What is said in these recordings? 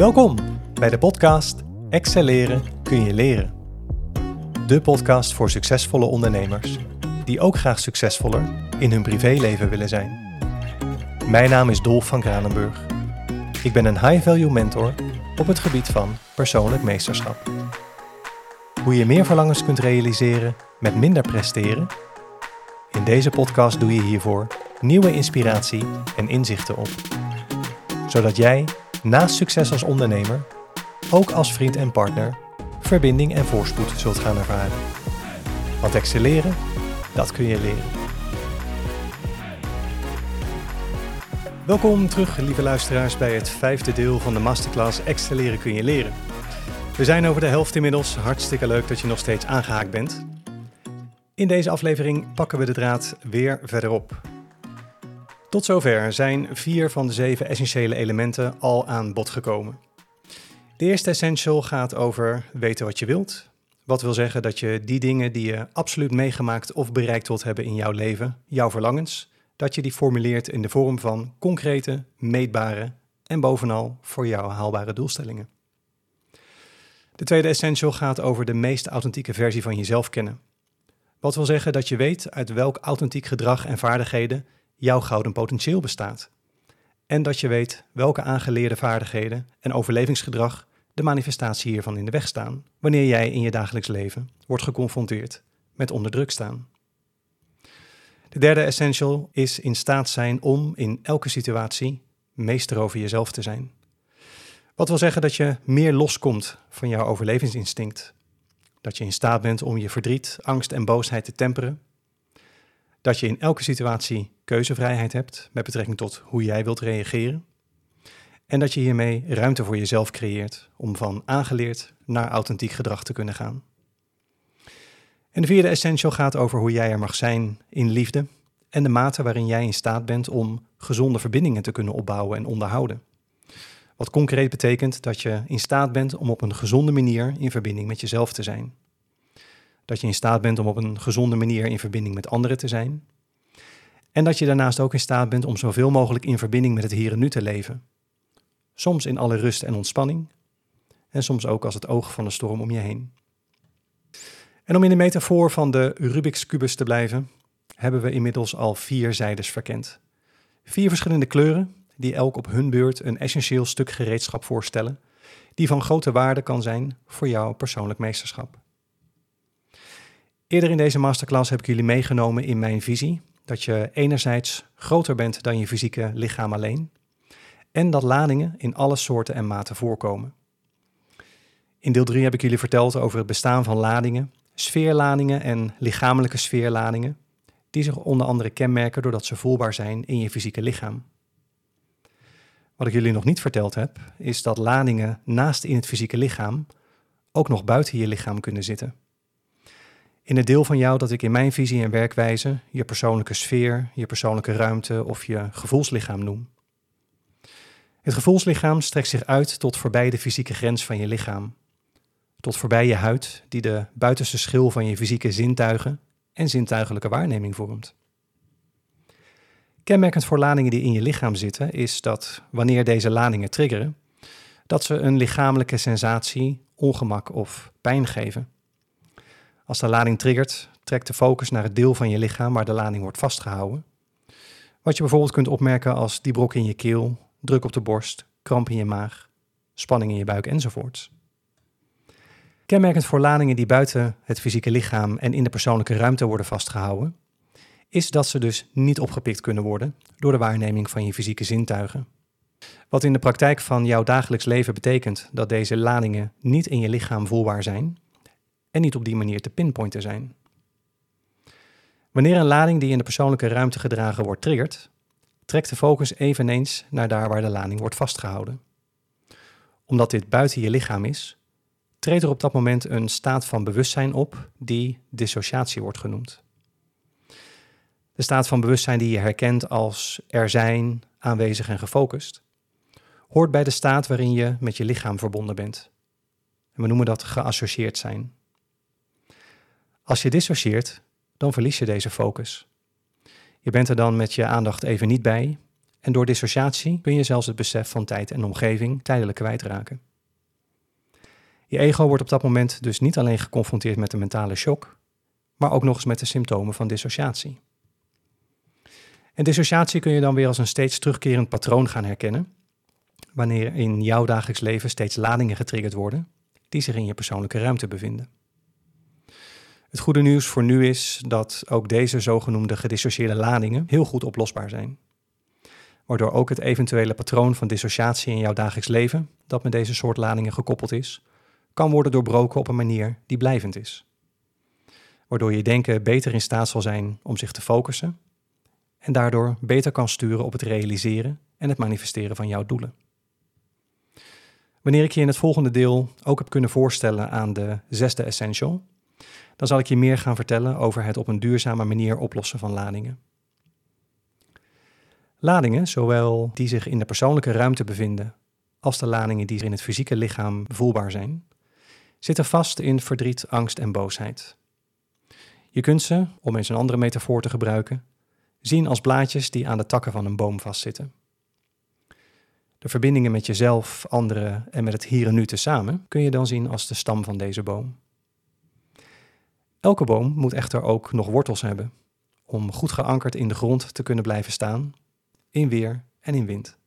Welkom bij de podcast Excelleren kun je leren. De podcast voor succesvolle ondernemers die ook graag succesvoller in hun privéleven willen zijn. Mijn naam is Dolf van Kranenburg. Ik ben een high-value mentor op het gebied van persoonlijk meesterschap. Hoe je meer verlangens kunt realiseren met minder presteren? In deze podcast doe je hiervoor nieuwe inspiratie en inzichten op. Zodat jij naast succes als ondernemer ook als vriend en partner verbinding en voorspoed zult gaan ervaren. Want excelleren, dat kun je leren. Welkom terug, lieve luisteraars, bij het vijfde deel van de masterclass Excelleren kun je leren. We zijn over de helft inmiddels. Hartstikke leuk dat je nog steeds aangehaakt bent. In deze aflevering pakken we de draad weer verder op. Tot zover zijn vier van de zeven essentiële elementen al aan bod gekomen. De eerste essential gaat over weten wat je wilt. Wat wil zeggen dat je die dingen die je absoluut meegemaakt of bereikt wilt hebben in jouw leven, jouw verlangens, dat je die formuleert in de vorm van concrete, meetbare en bovenal voor jou haalbare doelstellingen. De tweede essential gaat over de meest authentieke versie van jezelf kennen. Wat wil zeggen dat je weet uit welk authentiek gedrag en vaardigheden jouw gouden potentieel bestaat. En dat je weet welke aangeleerde vaardigheden en overlevingsgedrag de manifestatie hiervan in de weg staan, wanneer jij in je dagelijks leven wordt geconfronteerd met onder druk staan. De derde essential is in staat zijn om in elke situatie meester over jezelf te zijn. Wat wil zeggen dat je meer loskomt van jouw overlevingsinstinct. Dat je in staat bent om je verdriet, angst en boosheid te temperen. Dat je in elke situatie keuzevrijheid hebt met betrekking tot hoe jij wilt reageren. En dat je hiermee ruimte voor jezelf creëert om van aangeleerd naar authentiek gedrag te kunnen gaan. En de vierde essential gaat over hoe jij er mag zijn in liefde en de mate waarin jij in staat bent om gezonde verbindingen te kunnen opbouwen en onderhouden. Wat concreet betekent dat je in staat bent om op een gezonde manier in verbinding met jezelf te zijn. Dat je in staat bent om op een gezonde manier in verbinding met anderen te zijn. En dat je daarnaast ook in staat bent om zoveel mogelijk in verbinding met het hier en nu te leven. Soms in alle rust en ontspanning. En soms ook als het oog van de storm om je heen. En om in de metafoor van de Rubik's kubus te blijven, hebben we inmiddels al vier zijdes verkend. Vier verschillende kleuren die elk op hun beurt een essentieel stuk gereedschap voorstellen, die van grote waarde kan zijn voor jouw persoonlijk meesterschap. Eerder in deze masterclass heb ik jullie meegenomen in mijn visie dat je enerzijds groter bent dan je fysieke lichaam alleen en dat ladingen in alle soorten en maten voorkomen. In deel 3 heb ik jullie verteld over het bestaan van ladingen, sfeerladingen en lichamelijke sfeerladingen, die zich onder andere kenmerken doordat ze voelbaar zijn in je fysieke lichaam. Wat ik jullie nog niet verteld heb, is dat ladingen naast in het fysieke lichaam ook nog buiten je lichaam kunnen zitten. In het deel van jou dat ik in mijn visie en werkwijze je persoonlijke sfeer, je persoonlijke ruimte of je gevoelslichaam noem. Het gevoelslichaam strekt zich uit tot voorbij de fysieke grens van je lichaam. Tot voorbij je huid, die de buitenste schil van je fysieke zintuigen en zintuigelijke waarneming vormt. Kenmerkend voor ladingen die in je lichaam zitten is dat wanneer deze ladingen triggeren, dat ze een lichamelijke sensatie, ongemak of pijn geven. Als de lading triggert, trekt de focus naar het deel van je lichaam waar de lading wordt vastgehouden. Wat je bijvoorbeeld kunt opmerken als die brok in je keel, druk op de borst, kramp in je maag, spanning in je buik enzovoorts. Kenmerkend voor ladingen die buiten het fysieke lichaam en in de persoonlijke ruimte worden vastgehouden, is dat ze dus niet opgepikt kunnen worden door de waarneming van je fysieke zintuigen. Wat in de praktijk van jouw dagelijks leven betekent dat deze ladingen niet in je lichaam voelbaar zijn en niet op die manier te pinpointen zijn. Wanneer een lading die in de persoonlijke ruimte gedragen wordt triggert, trekt de focus eveneens naar daar waar de lading wordt vastgehouden. Omdat dit buiten je lichaam is, treedt er op dat moment een staat van bewustzijn op die dissociatie wordt genoemd. De staat van bewustzijn die je herkent als er zijn, aanwezig en gefocust, hoort bij de staat waarin je met je lichaam verbonden bent. En we noemen dat geassocieerd zijn. Als je dissocieert, dan verlies je deze focus. Je bent er dan met je aandacht even niet bij En door dissociatie kun je zelfs het besef van tijd en omgeving tijdelijk kwijtraken. Je ego wordt op dat moment dus niet alleen geconfronteerd met de mentale shock, maar ook nog eens met de symptomen van dissociatie. En dissociatie kun je dan weer als een steeds terugkerend patroon gaan herkennen, wanneer in jouw dagelijks leven steeds ladingen getriggerd worden die zich in je persoonlijke ruimte bevinden. Het goede nieuws voor nu is dat ook deze zogenoemde gedissocieerde ladingen heel goed oplosbaar zijn. Waardoor ook het eventuele patroon van dissociatie in jouw dagelijks leven, dat met deze soort ladingen gekoppeld is, kan worden doorbroken op een manier die blijvend is. Waardoor je denken beter in staat zal zijn om zich te focussen en daardoor beter kan sturen op het realiseren en het manifesteren van jouw doelen. Wanneer ik je in het volgende deel ook heb kunnen voorstellen aan de zesde essential, dan zal ik je meer gaan vertellen over het op een duurzame manier oplossen van ladingen. Ladingen, zowel die zich in de persoonlijke ruimte bevinden als de ladingen die in het fysieke lichaam voelbaar zijn, zitten vast in verdriet, angst en boosheid. Je kunt ze, om eens een andere metafoor te gebruiken, zien als blaadjes die aan de takken van een boom vastzitten. De verbindingen met jezelf, anderen en met het hier en nu tezamen kun je dan zien als de stam van deze boom. Elke boom moet echter ook nog wortels hebben om goed geankerd in de grond te kunnen blijven staan, in weer en in wind.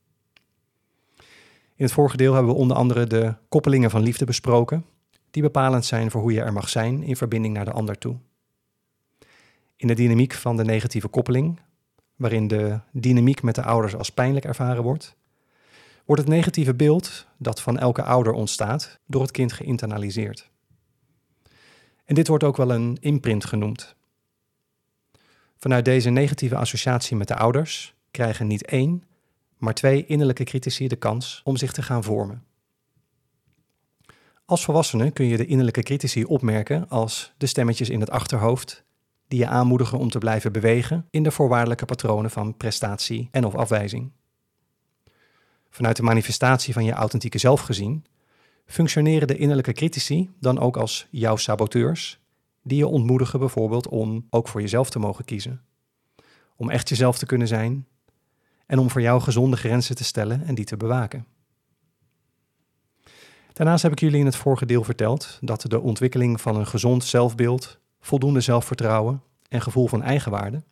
In het vorige deel hebben we onder andere de koppelingen van liefde besproken, die bepalend zijn voor hoe je er mag zijn in verbinding naar de ander toe. In de dynamiek van de negatieve koppeling, waarin de dynamiek met de ouders als pijnlijk ervaren wordt, wordt het negatieve beeld dat van elke ouder ontstaat door het kind geïnternaliseerd. En dit wordt ook wel een imprint genoemd. Vanuit deze negatieve associatie met de ouders krijgen niet één, maar twee innerlijke critici de kans om zich te gaan vormen. Als volwassene kun je de innerlijke critici opmerken als de stemmetjes in het achterhoofd die je aanmoedigen om te blijven bewegen in de voorwaardelijke patronen van prestatie en of afwijzing. Vanuit de manifestatie van je authentieke zelf gezien, functioneren de innerlijke critici dan ook als jouw saboteurs, die je ontmoedigen bijvoorbeeld om ook voor jezelf te mogen kiezen. Om echt jezelf te kunnen zijn en om voor jou gezonde grenzen te stellen en die te bewaken. Daarnaast heb ik jullie in het vorige deel verteld dat de ontwikkeling van een gezond zelfbeeld, voldoende zelfvertrouwen en gevoel van eigenwaarde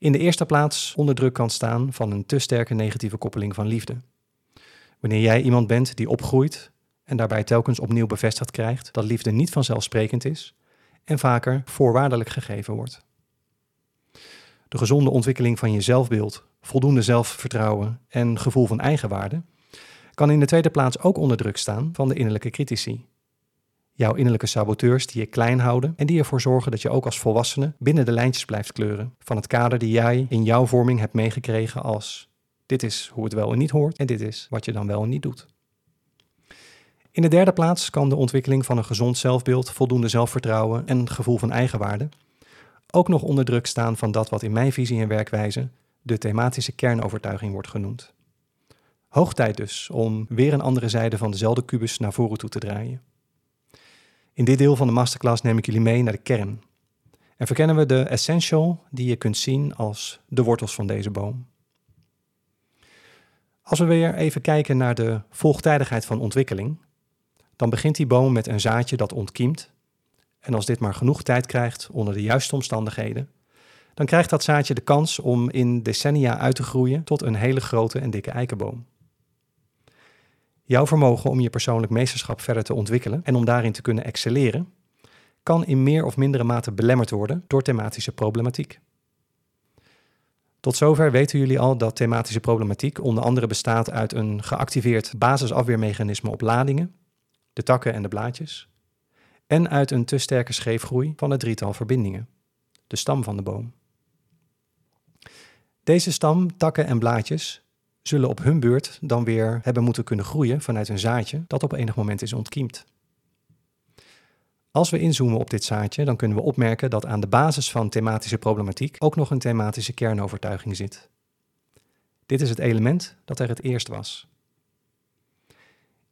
in de eerste plaats onder druk kan staan van een te sterke negatieve koppeling van liefde. Wanneer jij iemand bent die opgroeit en daarbij telkens opnieuw bevestigd krijgt dat liefde niet vanzelfsprekend is en vaker voorwaardelijk gegeven wordt. De gezonde ontwikkeling van je zelfbeeld, voldoende zelfvertrouwen en gevoel van eigenwaarde kan in de tweede plaats ook onder druk staan van de innerlijke critici. Jouw innerlijke saboteurs die je klein houden en die ervoor zorgen dat je ook als volwassene binnen de lijntjes blijft kleuren van het kader die jij in jouw vorming hebt meegekregen als dit is hoe het wel en niet hoort en dit is wat je dan wel en niet doet. In de derde plaats kan de ontwikkeling van een gezond zelfbeeld, voldoende zelfvertrouwen en gevoel van eigenwaarde ook nog onder druk staan van dat wat in mijn visie en werkwijze de thematische kernovertuiging wordt genoemd. Hoog tijd dus om weer een andere zijde van dezelfde kubus naar voren toe te draaien. In dit deel van de masterclass neem ik jullie mee naar de kern. En verkennen we de essential die je kunt zien als de wortels van deze boom. Als we weer even kijken naar de volgtijdigheid van ontwikkeling, dan begint die boom met een zaadje dat ontkiemt. En als dit maar genoeg tijd krijgt onder de juiste omstandigheden, dan krijgt dat zaadje de kans om in decennia uit te groeien tot een hele grote en dikke eikenboom. Jouw vermogen om je persoonlijk meesterschap verder te ontwikkelen en om daarin te kunnen excelleren, kan in meer of mindere mate belemmerd worden door thematische problematiek. Tot zover weten jullie al dat thematische problematiek onder andere bestaat uit een geactiveerd basisafweermechanisme op ladingen, de takken en de blaadjes, en uit een te sterke scheefgroei van het drietal verbindingen, de stam van de boom. Deze stam, takken en blaadjes zullen op hun beurt dan weer hebben moeten kunnen groeien vanuit een zaadje dat op enig moment is ontkiemd. Als we inzoomen op dit zaadje, dan kunnen we opmerken dat aan de basis van thematische problematiek ook nog een thematische kernovertuiging zit. Dit is het element dat er het eerst was.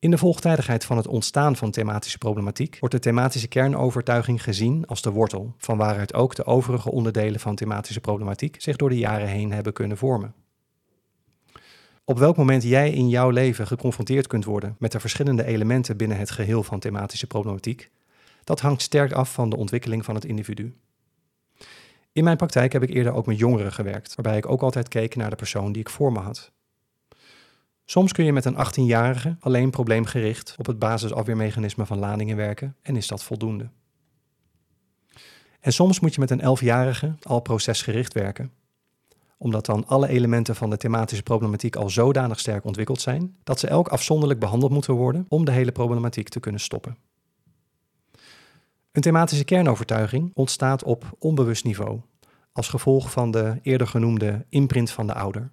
In de volgtijdigheid van het ontstaan van thematische problematiek wordt de thematische kernovertuiging gezien als de wortel, van waaruit ook de overige onderdelen van thematische problematiek zich door de jaren heen hebben kunnen vormen. Op welk moment jij in jouw leven geconfronteerd kunt worden met de verschillende elementen binnen het geheel van thematische problematiek, dat hangt sterk af van de ontwikkeling van het individu. In mijn praktijk heb ik eerder ook met jongeren gewerkt, waarbij ik ook altijd keek naar de persoon die ik voor me had. Soms kun je met een 18-jarige alleen probleemgericht op het basisafweermechanisme van ladingen werken en is dat voldoende. En soms moet je met een 11-jarige al procesgericht werken, omdat dan alle elementen van de thematische problematiek al zodanig sterk ontwikkeld zijn dat ze elk afzonderlijk behandeld moeten worden om de hele problematiek te kunnen stoppen. Een thematische kernovertuiging ontstaat op onbewust niveau, als gevolg van de eerder genoemde imprint van de ouder.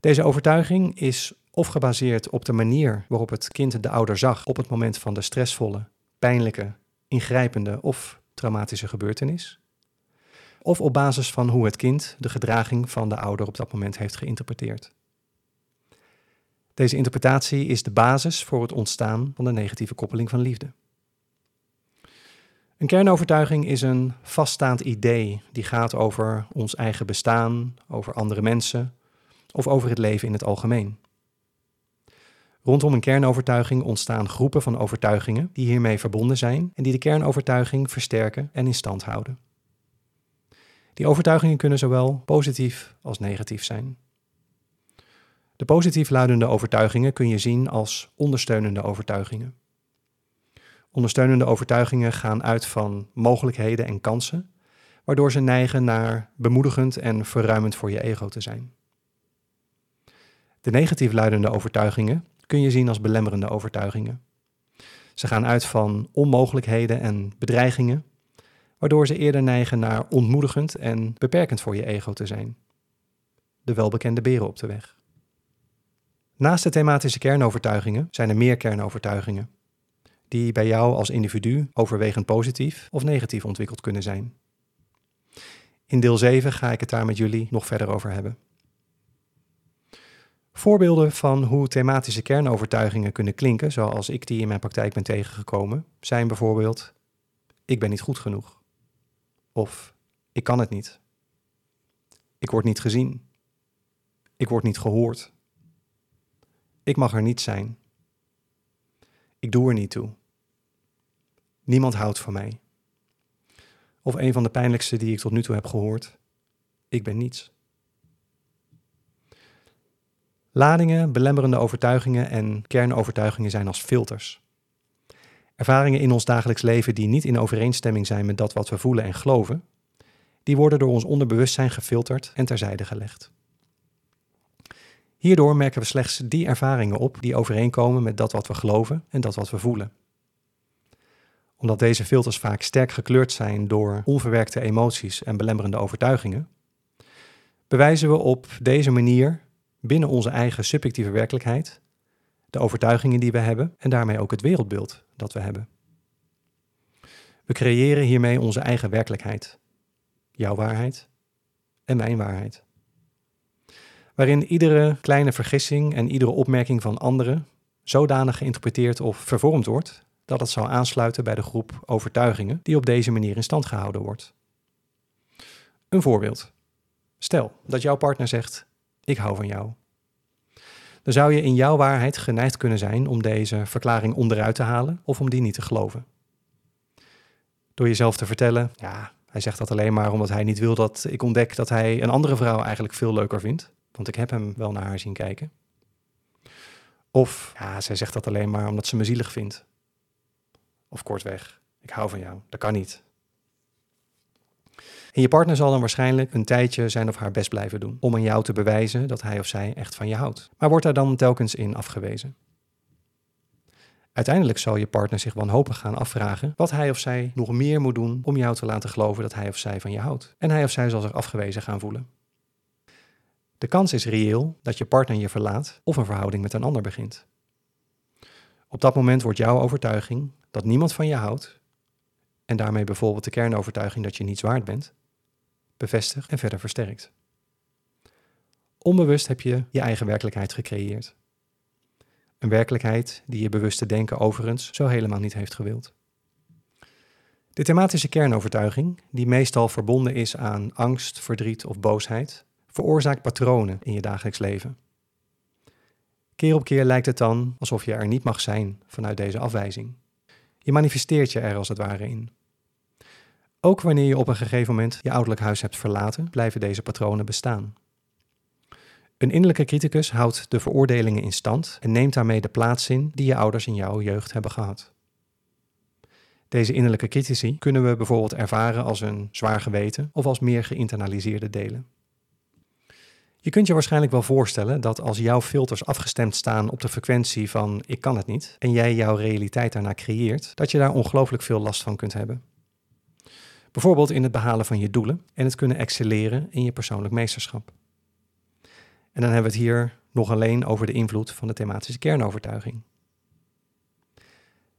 Deze overtuiging is of gebaseerd op de manier waarop het kind de ouder zag op het moment van de stressvolle, pijnlijke, ingrijpende of traumatische gebeurtenis, of op basis van hoe het kind de gedraging van de ouder op dat moment heeft geïnterpreteerd. Deze interpretatie is de basis voor het ontstaan van de negatieve koppeling van liefde. Een kernovertuiging is een vaststaand idee die gaat over ons eigen bestaan, over andere mensen of over het leven in het algemeen. Rondom een kernovertuiging ontstaan groepen van overtuigingen die hiermee verbonden zijn en die de kernovertuiging versterken en in stand houden. Die overtuigingen kunnen zowel positief als negatief zijn. De positief luidende overtuigingen kun je zien als ondersteunende overtuigingen. Ondersteunende overtuigingen gaan uit van mogelijkheden en kansen, waardoor ze neigen naar bemoedigend en verruimend voor je ego te zijn. De negatief luidende overtuigingen kun je zien als belemmerende overtuigingen. Ze gaan uit van onmogelijkheden en bedreigingen, waardoor ze eerder neigen naar ontmoedigend en beperkend voor je ego te zijn. De welbekende beren op de weg. Naast de thematische kernovertuigingen zijn er meer kernovertuigingen die bij jou als individu overwegend positief of negatief ontwikkeld kunnen zijn. In deel 7 ga ik het daar met jullie nog verder over hebben. Voorbeelden van hoe thematische kernovertuigingen kunnen klinken, zoals ik die in mijn praktijk ben tegengekomen, zijn bijvoorbeeld: ik ben niet goed genoeg. Of ik kan het niet. Ik word niet gezien. Ik word niet gehoord. Ik mag er niet zijn. Ik doe er niet toe. Niemand houdt van mij. Of een van de pijnlijkste die ik tot nu toe heb gehoord. Ik ben niets. Ladingen, belemmerende overtuigingen en kernovertuigingen zijn als filters. Ervaringen in ons dagelijks leven die niet in overeenstemming zijn met dat wat we voelen en geloven, die worden door ons onderbewustzijn gefilterd en terzijde gelegd. Hierdoor merken we slechts die ervaringen op die overeenkomen met dat wat we geloven en dat wat we voelen omdat deze filters vaak sterk gekleurd zijn door onverwerkte emoties en belemmerende overtuigingen, bewijzen we op deze manier binnen onze eigen subjectieve werkelijkheid de overtuigingen die we hebben en daarmee ook het wereldbeeld dat we hebben. We creëren hiermee onze eigen werkelijkheid, jouw waarheid en mijn waarheid. Waarin iedere kleine vergissing en iedere opmerking van anderen zodanig geïnterpreteerd of vervormd wordt dat het zou aansluiten bij de groep overtuigingen die op deze manier in stand gehouden wordt. Een voorbeeld. Stel dat jouw partner zegt: Ik hou van jou. Dan zou je in jouw waarheid geneigd kunnen zijn om deze verklaring onderuit te halen of om die niet te geloven. Door jezelf te vertellen: Ja, hij zegt dat alleen maar omdat hij niet wil dat ik ontdek dat hij een andere vrouw eigenlijk veel leuker vindt, want ik heb hem wel naar haar zien kijken. Of ja, zij zegt dat alleen maar omdat ze me zielig vindt, of kortweg, ik hou van jou. Dat kan niet. En je partner zal dan waarschijnlijk een tijdje zijn of haar best blijven doen om aan jou te bewijzen dat hij of zij echt van je houdt. Maar wordt daar dan telkens in afgewezen. Uiteindelijk zal je partner zich wanhopig gaan afvragen wat hij of zij nog meer moet doen om jou te laten geloven dat hij of zij van je houdt. En hij of zij zal zich afgewezen gaan voelen. De kans is reëel dat je partner je verlaat of een verhouding met een ander begint. Op dat moment wordt jouw overtuiging dat niemand van je houdt, en daarmee bijvoorbeeld de kernovertuiging dat je niets waard bent, bevestigd en verder versterkt. Onbewust heb je je eigen werkelijkheid gecreëerd. Een werkelijkheid die je bewuste denken overigens zo helemaal niet heeft gewild. De thematische kernovertuiging, die meestal verbonden is aan angst, verdriet of boosheid, veroorzaakt patronen in je dagelijks leven, Keer op keer lijkt het dan alsof je er niet mag zijn vanuit deze afwijzing. Je manifesteert je er als het ware in. Ook wanneer je op een gegeven moment je ouderlijk huis hebt verlaten, blijven deze patronen bestaan. Een innerlijke criticus houdt de veroordelingen in stand en neemt daarmee de plaats in die je ouders in jouw jeugd hebben gehad. Deze innerlijke critici kunnen we bijvoorbeeld ervaren als een zwaar geweten of als meer geïnternaliseerde delen. Je kunt je waarschijnlijk wel voorstellen dat als jouw filters afgestemd staan op de frequentie van ik kan het niet en jij jouw realiteit daarna creëert, dat je daar ongelooflijk veel last van kunt hebben. Bijvoorbeeld in het behalen van je doelen en het kunnen excelleren in je persoonlijk meesterschap. En dan hebben we het hier nog alleen over de invloed van de thematische kernovertuiging.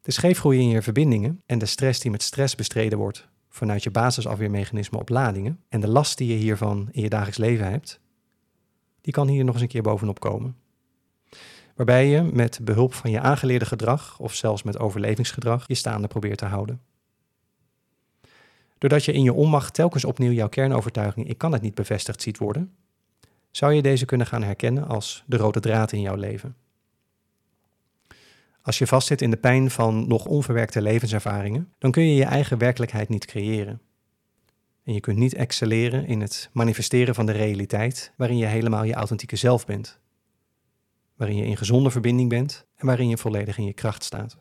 De scheefgroei in je verbindingen en de stress die met stress bestreden wordt vanuit je basisafweermechanisme op ladingen en de last die je hiervan in je dagelijks leven hebt, die kan hier nog eens een keer bovenop komen. Waarbij je met behulp van je aangeleerde gedrag of zelfs met overlevingsgedrag je staande probeert te houden. Doordat je in je onmacht telkens opnieuw jouw kernovertuiging ik kan het niet bevestigd ziet worden, zou je deze kunnen gaan herkennen als de rode draad in jouw leven. Als je vastzit in de pijn van nog onverwerkte levenservaringen, dan kun je je eigen werkelijkheid niet creëren. En je kunt niet excelleren in het manifesteren van de realiteit waarin je helemaal je authentieke zelf bent. Waarin je in gezonde verbinding bent en waarin je volledig in je kracht staat.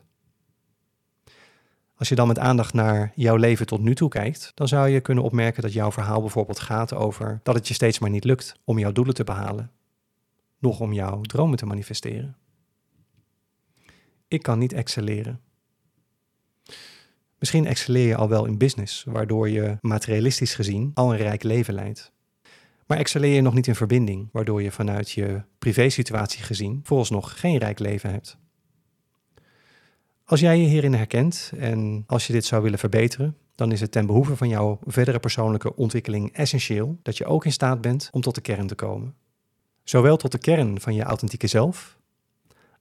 Als je dan met aandacht naar jouw leven tot nu toe kijkt, dan zou je kunnen opmerken dat jouw verhaal bijvoorbeeld gaat over dat het je steeds maar niet lukt om jouw doelen te behalen, nog om jouw dromen te manifesteren. Ik kan niet excelleren. Misschien excelleer je al wel in business, waardoor je materialistisch gezien al een rijk leven leidt. Maar excelleer je nog niet in verbinding, waardoor je vanuit je privésituatie gezien vooralsnog geen rijk leven hebt. Als jij je hierin herkent en als je dit zou willen verbeteren, dan is het ten behoeve van jouw verdere persoonlijke ontwikkeling essentieel dat je ook in staat bent om tot de kern te komen. Zowel tot de kern van je authentieke zelf,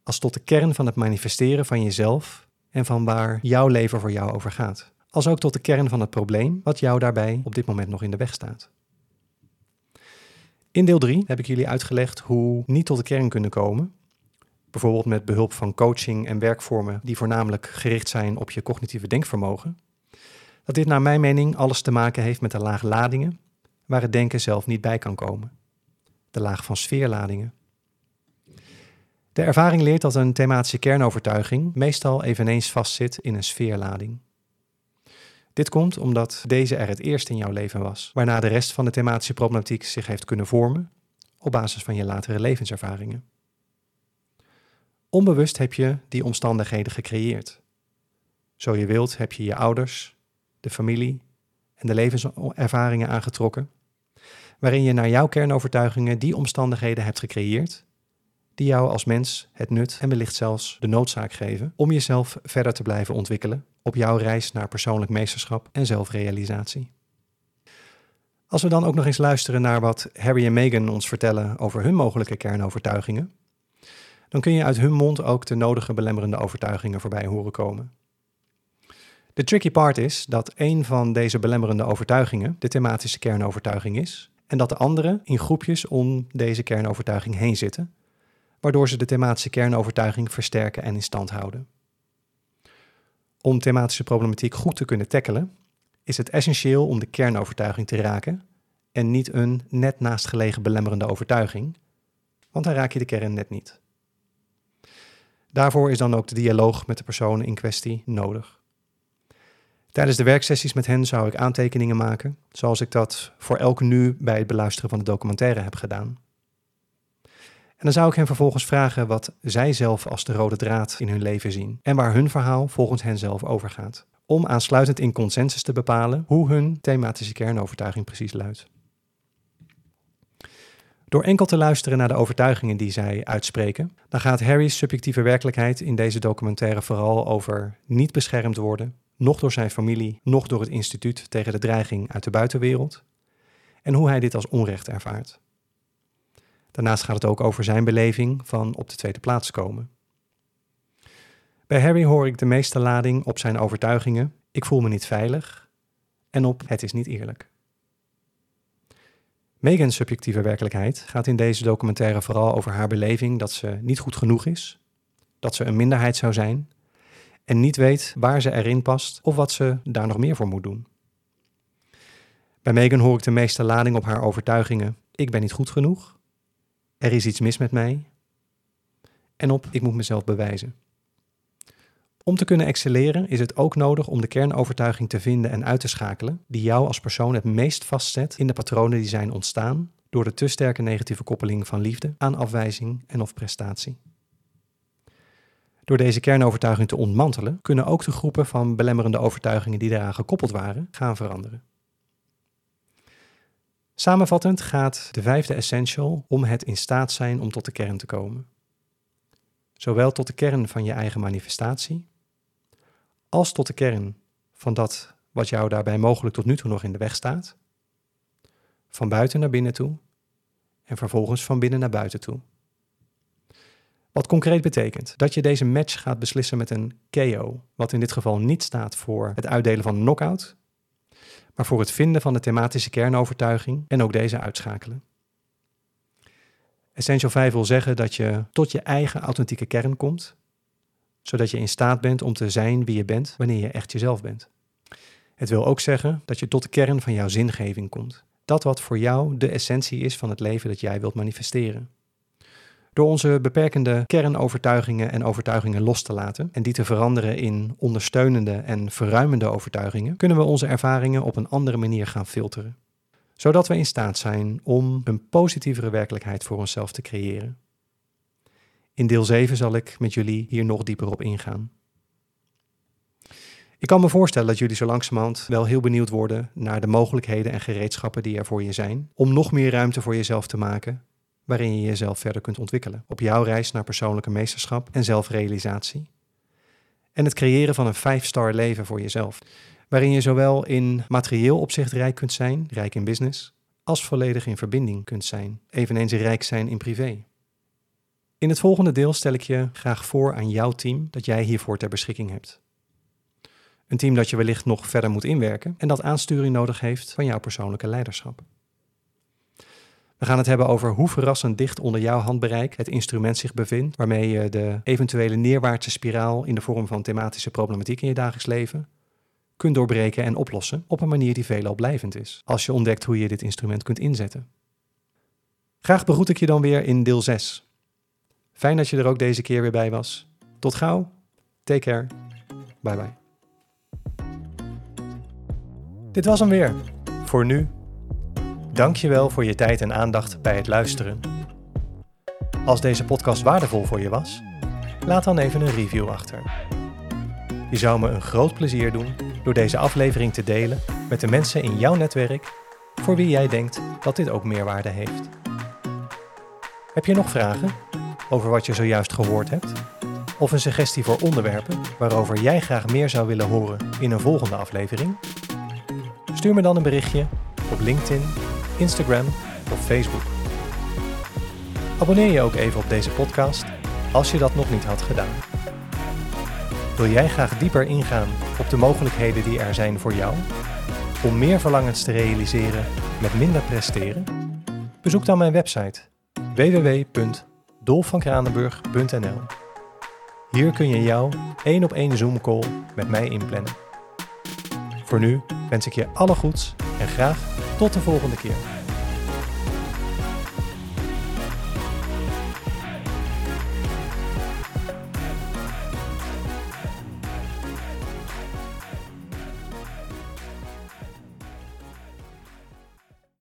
als tot de kern van het manifesteren van jezelf en van waar jouw leven voor jou over gaat. Als ook tot de kern van het probleem wat jou daarbij op dit moment nog in de weg staat. In deel 3 heb ik jullie uitgelegd hoe niet tot de kern kunnen komen bijvoorbeeld met behulp van coaching en werkvormen die voornamelijk gericht zijn op je cognitieve denkvermogen, dat dit naar mijn mening alles te maken heeft met de laag ladingen waar het denken zelf niet bij kan komen. De laag van sfeerladingen. De ervaring leert dat een thematische kernovertuiging meestal eveneens vastzit in een sfeerlading. Dit komt omdat deze er het eerst in jouw leven was, waarna de rest van de thematische problematiek zich heeft kunnen vormen op basis van je latere levenservaringen. Onbewust heb je die omstandigheden gecreëerd. Zo je wilt heb je je ouders, de familie en de levenservaringen aangetrokken, waarin je naar jouw kernovertuigingen die omstandigheden hebt gecreëerd, die jou als mens het nut en wellicht zelfs de noodzaak geven om jezelf verder te blijven ontwikkelen op jouw reis naar persoonlijk meesterschap en zelfrealisatie. Als we dan ook nog eens luisteren naar wat Harry en Meghan ons vertellen over hun mogelijke kernovertuigingen, dan kun je uit hun mond ook de nodige belemmerende overtuigingen voorbij horen komen. De tricky part is dat een van deze belemmerende overtuigingen de thematische kernovertuiging is en dat de andere in groepjes om deze kernovertuiging heen zitten, waardoor ze de thematische kernovertuiging versterken en in stand houden. Om thematische problematiek goed te kunnen tackelen, is het essentieel om de kernovertuiging te raken en niet een net naastgelegen belemmerende overtuiging, want dan raak je de kern net niet. Daarvoor is dan ook de dialoog met de persoon in kwestie nodig. Tijdens de werksessies met hen zou ik aantekeningen maken, zoals ik dat voor elk nu bij het beluisteren van de documentaire heb gedaan. En dan zou ik hen vervolgens vragen wat zij zelf als de rode draad in hun leven zien en waar hun verhaal volgens hen zelf overgaat. Om aansluitend in consensus te bepalen hoe hun thematische kernovertuiging precies luidt. Door enkel te luisteren naar de overtuigingen die zij uitspreken, dan gaat Harry's subjectieve werkelijkheid in deze documentaire vooral over niet beschermd worden, nog door zijn familie, nog door het instituut tegen de dreiging uit de buitenwereld, en hoe hij dit als onrecht ervaart. Daarnaast gaat het ook over zijn beleving van op de tweede plaats komen. Bij Harry hoor ik de meeste lading op zijn overtuigingen: ik voel me niet veilig en op het is niet eerlijk. Megan's subjectieve werkelijkheid gaat in deze documentaire vooral over haar beleving dat ze niet goed genoeg is, dat ze een minderheid zou zijn en niet weet waar ze erin past of wat ze daar nog meer voor moet doen. Bij Megan hoor ik de meeste lading op haar overtuigingen: ik ben niet goed genoeg, er is iets mis met mij en op ik moet mezelf bewijzen. Om te kunnen excelleren is het ook nodig om de kernovertuiging te vinden en uit te schakelen die jou als persoon het meest vastzet in de patronen die zijn ontstaan door de te sterke negatieve koppeling van liefde aan afwijzing en of prestatie. Door deze kernovertuiging te ontmantelen, kunnen ook de groepen van belemmerende overtuigingen die daaraan gekoppeld waren, gaan veranderen. Samenvattend gaat de vijfde essential om het in staat zijn om tot de kern te komen. Zowel tot de kern van je eigen manifestatie, als tot de kern van dat wat jou daarbij mogelijk tot nu toe nog in de weg staat. Van buiten naar binnen toe en vervolgens van binnen naar buiten toe. Wat concreet betekent dat je deze match gaat beslissen met een KO, wat in dit geval niet staat voor het uitdelen van een knockout, maar voor het vinden van de thematische kernovertuiging en ook deze uitschakelen. Essential 5 wil zeggen dat je tot je eigen authentieke kern komt, zodat je in staat bent om te zijn wie je bent wanneer je echt jezelf bent. Het wil ook zeggen dat je tot de kern van jouw zingeving komt. Dat wat voor jou de essentie is van het leven dat jij wilt manifesteren. Door onze beperkende kernovertuigingen en overtuigingen los te laten en die te veranderen in ondersteunende en verruimende overtuigingen, kunnen we onze ervaringen op een andere manier gaan filteren. Zodat we in staat zijn om een positievere werkelijkheid voor onszelf te creëren. In deel 7 zal ik met jullie hier nog dieper op ingaan. Ik kan me voorstellen dat jullie zo langzamerhand wel heel benieuwd worden naar de mogelijkheden en gereedschappen die er voor je zijn om nog meer ruimte voor jezelf te maken waarin je jezelf verder kunt ontwikkelen op jouw reis naar persoonlijke meesterschap en zelfrealisatie. En het creëren van een 5-star leven voor jezelf, waarin je zowel in materieel opzicht rijk kunt zijn, rijk in business, als volledig in verbinding kunt zijn, eveneens rijk zijn in privé. In het volgende deel stel ik je graag voor aan jouw team dat jij hiervoor ter beschikking hebt. Een team dat je wellicht nog verder moet inwerken en dat aansturing nodig heeft van jouw persoonlijke leiderschap. We gaan het hebben over hoe verrassend dicht onder jouw handbereik het instrument zich bevindt, waarmee je de eventuele neerwaartse spiraal in de vorm van thematische problematiek in je dagelijks leven kunt doorbreken en oplossen op een manier die veelal blijvend is, als je ontdekt hoe je dit instrument kunt inzetten. Graag begroet ik je dan weer in deel 6. Fijn dat je er ook deze keer weer bij was. Tot gauw. Take care. Bye bye. Dit was hem weer. Voor nu Dankjewel voor je tijd en aandacht bij het luisteren. Als deze podcast waardevol voor je was, laat dan even een review achter. Je zou me een groot plezier doen door deze aflevering te delen met de mensen in jouw netwerk voor wie jij denkt dat dit ook meerwaarde heeft. Heb je nog vragen over wat je zojuist gehoord hebt? Of een suggestie voor onderwerpen waarover jij graag meer zou willen horen in een volgende aflevering? Stuur me dan een berichtje op LinkedIn Instagram of Facebook. Abonneer je ook even op deze podcast als je dat nog niet had gedaan. Wil jij graag dieper ingaan op de mogelijkheden die er zijn voor jou om meer verlangens te realiseren met minder presteren? Bezoek dan mijn website www.dolfvankranenburg.nl. Hier kun je jouw één op één Zoom call met mij inplannen. Voor nu wens ik je alle goeds en graag tot de volgende keer.